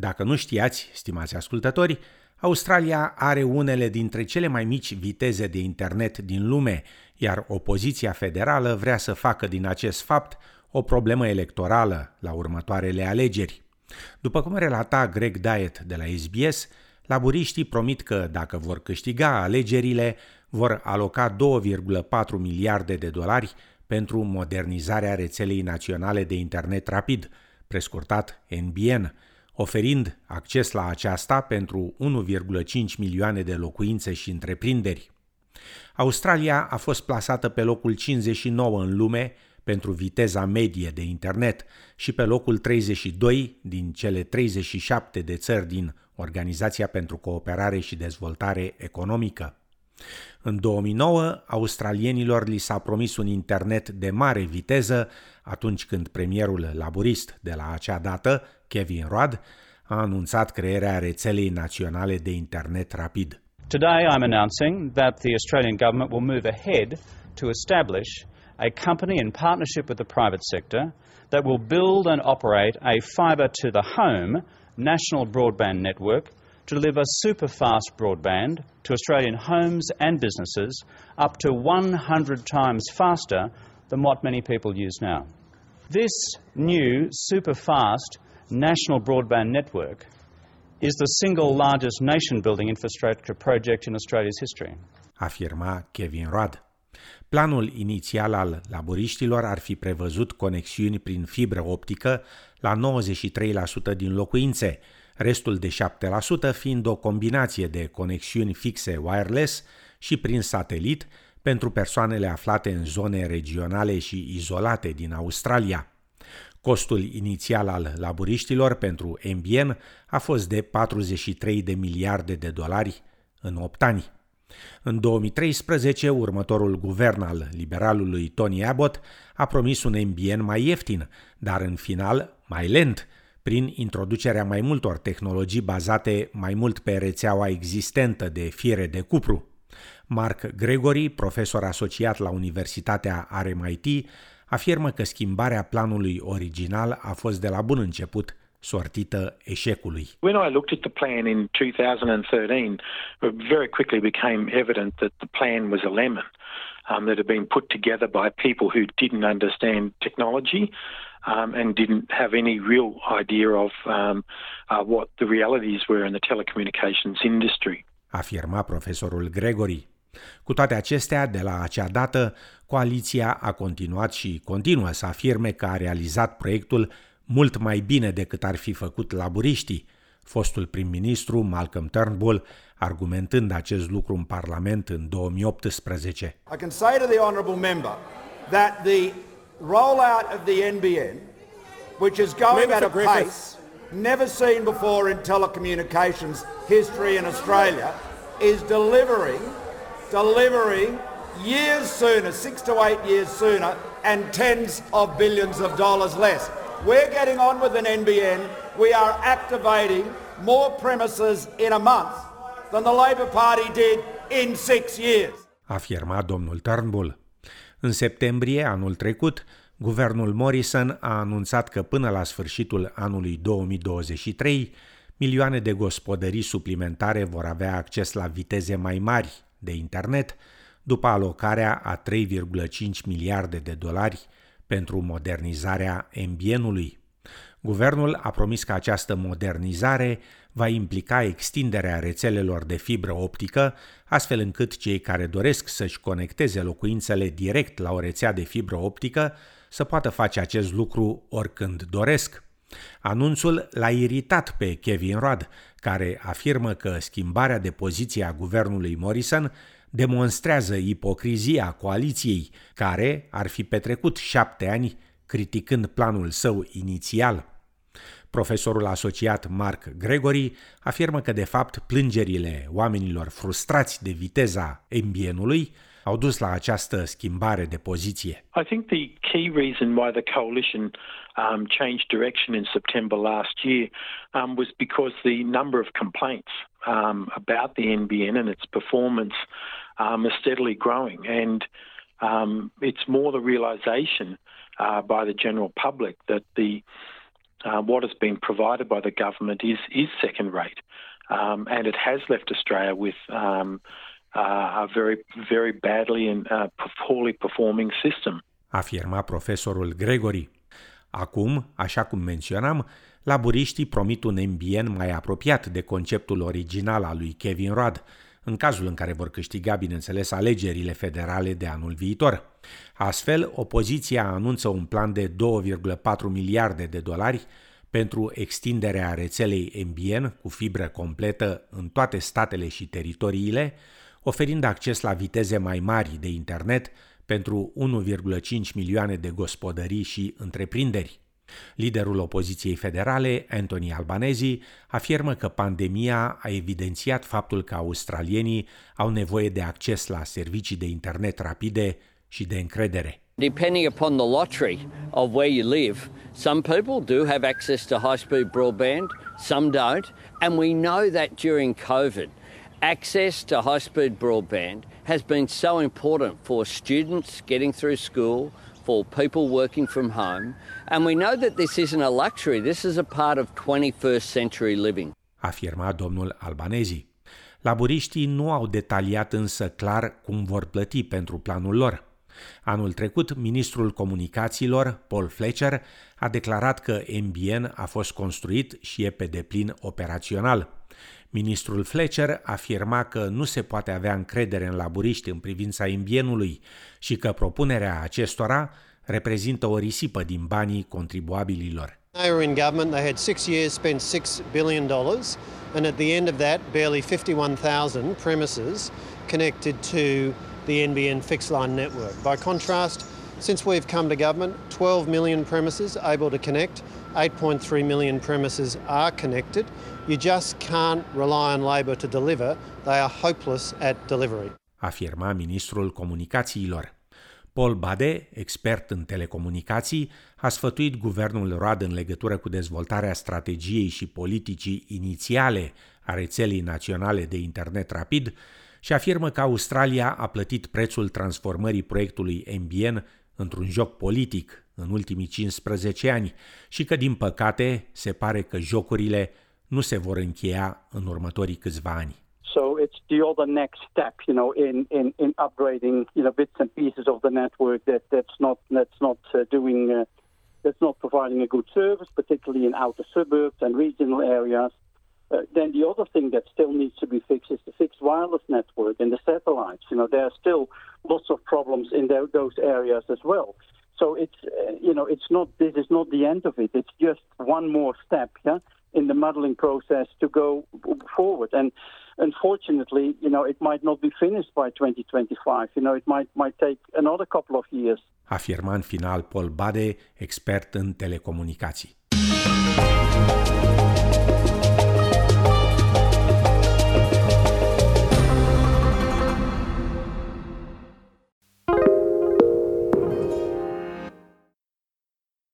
Dacă nu știați, stimați ascultători, Australia are unele dintre cele mai mici viteze de internet din lume, iar opoziția federală vrea să facă din acest fapt o problemă electorală la următoarele alegeri. După cum relata Greg Diet de la SBS, laburiștii promit că dacă vor câștiga alegerile, vor aloca 2,4 miliarde de dolari pentru modernizarea rețelei naționale de internet rapid, prescurtat NBN, oferind acces la aceasta pentru 1,5 milioane de locuințe și întreprinderi. Australia a fost plasată pe locul 59 în lume pentru viteza medie de internet și pe locul 32 din cele 37 de țări din Organizația pentru Cooperare și Dezvoltare Economică. În 2009, australienilor li s-a promis un internet de mare viteză atunci când premierul laburist de la acea dată, Kevin Rudd, a anunțat crearea rețelei naționale de internet rapid. Today I'm announcing that the Australian government will move ahead to establish a company in partnership with the private sector that will build and operate a fibre to the home national broadband network to deliver super fast broadband to Australian homes and businesses up to 100 times faster than what many people use now. This new super fast national broadband network is the single largest nation building infrastructure project in Australia's history. Afirma Kevin Rudd. Planul inițial al laboriștilor ar fi prevăzut conexiuni prin fibră optică la 93% din locuințe, restul de 7% fiind o combinație de conexiuni fixe wireless și prin satelit pentru persoanele aflate în zone regionale și izolate din Australia. Costul inițial al laburiștilor pentru MBN a fost de 43 de miliarde de dolari în 8 ani. În 2013, următorul guvern al liberalului Tony Abbott a promis un MBN mai ieftin, dar în final mai lent, prin introducerea mai multor tehnologii bazate mai mult pe rețeaua existentă de fiere de cupru. Mark Gregory, profesor asociat la Universitatea RMIT, afirmă că schimbarea planului original a fost de la bun început sortită eșecului. When I looked at the plan in 2013, it very quickly became evident that the plan was a lemon um, that had been put together by people who didn't understand technology um, and didn't have any real idea of um, uh, what the realities were in the telecommunications industry. Afirma profesorul Gregory. Cu toate acestea, de la acea dată, coaliția a continuat și continuă să afirme că a realizat proiectul mult mai bine decât ar fi făcut laburiștii, fostul prim-ministru Malcolm Turnbull argumentând acest lucru în Parlament în 2018. I can say to the honourable member that the rollout of the NBN, which is going at a pace never seen before in telecommunications history in Australia, is delivering delivering years sooner, six to eight years sooner, and tens of billions of dollars less. We're getting on with an NBN. We are activating more premises in a month than the Labor Party did in six years. Afirma domnul Turnbull. În septembrie anul trecut, guvernul Morrison a anunțat că până la sfârșitul anului 2023, milioane de gospodării suplimentare vor avea acces la viteze mai mari de internet, după alocarea a 3,5 miliarde de dolari pentru modernizarea ambienului. Guvernul a promis că această modernizare va implica extinderea rețelelor de fibră optică, astfel încât cei care doresc să-și conecteze locuințele direct la o rețea de fibră optică să poată face acest lucru oricând doresc. Anunțul l-a iritat pe Kevin Rudd, care afirmă că schimbarea de poziție a guvernului Morrison demonstrează ipocrizia coaliției, care ar fi petrecut șapte ani criticând planul său inițial. Profesorul asociat Mark Gregory afirmă că, de fapt, plângerile oamenilor frustrați de viteza ambienului au dus la această schimbare de poziție. I think the key reason why the coalition um, changed direction in September last year um, was because the number of complaints um, about the NBN and its performance um, is steadily growing, and um, it's more the realization uh, by the general public that the uh, what has been provided by the government is is second rate, um, and it has left Australia with um, uh, a very very badly and uh, poorly performing system. Afirma profesorul Gregory. Acum, așa cum menționam, laburiștii promit un MBN mai apropiat de conceptul original al lui Kevin Rudd, în cazul în care vor câștiga, bineînțeles, alegerile federale de anul viitor. Astfel, opoziția anunță un plan de 2,4 miliarde de dolari pentru extinderea rețelei MBN cu fibră completă în toate statele și teritoriile, oferind acces la viteze mai mari de internet pentru 1,5 milioane de gospodării și întreprinderi. Liderul opoziției federale, Anthony Albanese, afirmă că pandemia a evidențiat faptul că australienii au nevoie de acces la servicii de internet rapide și de încredere. Depending upon the lottery of where you live, some people do have access to high speed broadband, some don't, and we know that during COVID, access to high speed broadband has been so important for students getting through school, for people working from home, and we know that this isn't a luxury, this is a part of 21st century living. Afirma domnul Albanezi. Laburiștii nu au detaliat însă clar cum vor plăti pentru planul lor. Anul trecut, ministrul comunicațiilor, Paul Fletcher, a declarat că MBN a fost construit și e pe deplin operațional. Ministrul Fletcher afirma că nu se poate avea încredere în laburiști în privința MBN-ului și că propunerea acestora reprezintă o risipă din banii contribuabililor. They were in government, they had six years, spent $6 billion, and at the end of that, barely 51,000 premises connected to the NBN fixed line network. By contrast, since we've come to government, 12 million premises able to connect, 8.3 million premises are connected. You just can't rely on Labor to deliver. They are hopeless at delivery. Afirma ministrul comunicațiilor. Paul Bade, expert în telecomunicații, a sfătuit guvernul Road în legătură cu dezvoltarea strategiei și politicii inițiale a rețelei naționale de internet rapid și afirmă că Australia a plătit prețul transformării proiectului MBN într-un joc politic în ultimii 15 ani și că, din păcate, se pare că jocurile nu se vor încheia în următorii câțiva ani. So it's the other next step, you know, in, in, in upgrading, you know, bits and pieces of the network that, that's not that's not uh, doing uh, that's not providing a good service, particularly in outer suburbs and regional areas. Uh, then the other thing that still needs to be fixed is the fixed wireless network and the satellites. You know, there are still lots of problems in those areas as well. So it's uh, you know it's not this is not the end of it. It's just one more step, yeah, in the modeling process to go forward. And unfortunately, you know, it might not be finished by 2025. You know, it might might take another couple of years. Afirma în final Paul Bade, expert în telecomunicații.